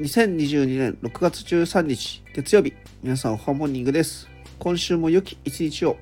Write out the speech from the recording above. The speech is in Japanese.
2022年6月13日月曜日。皆さんおはモーニングです。今週も良き一日を。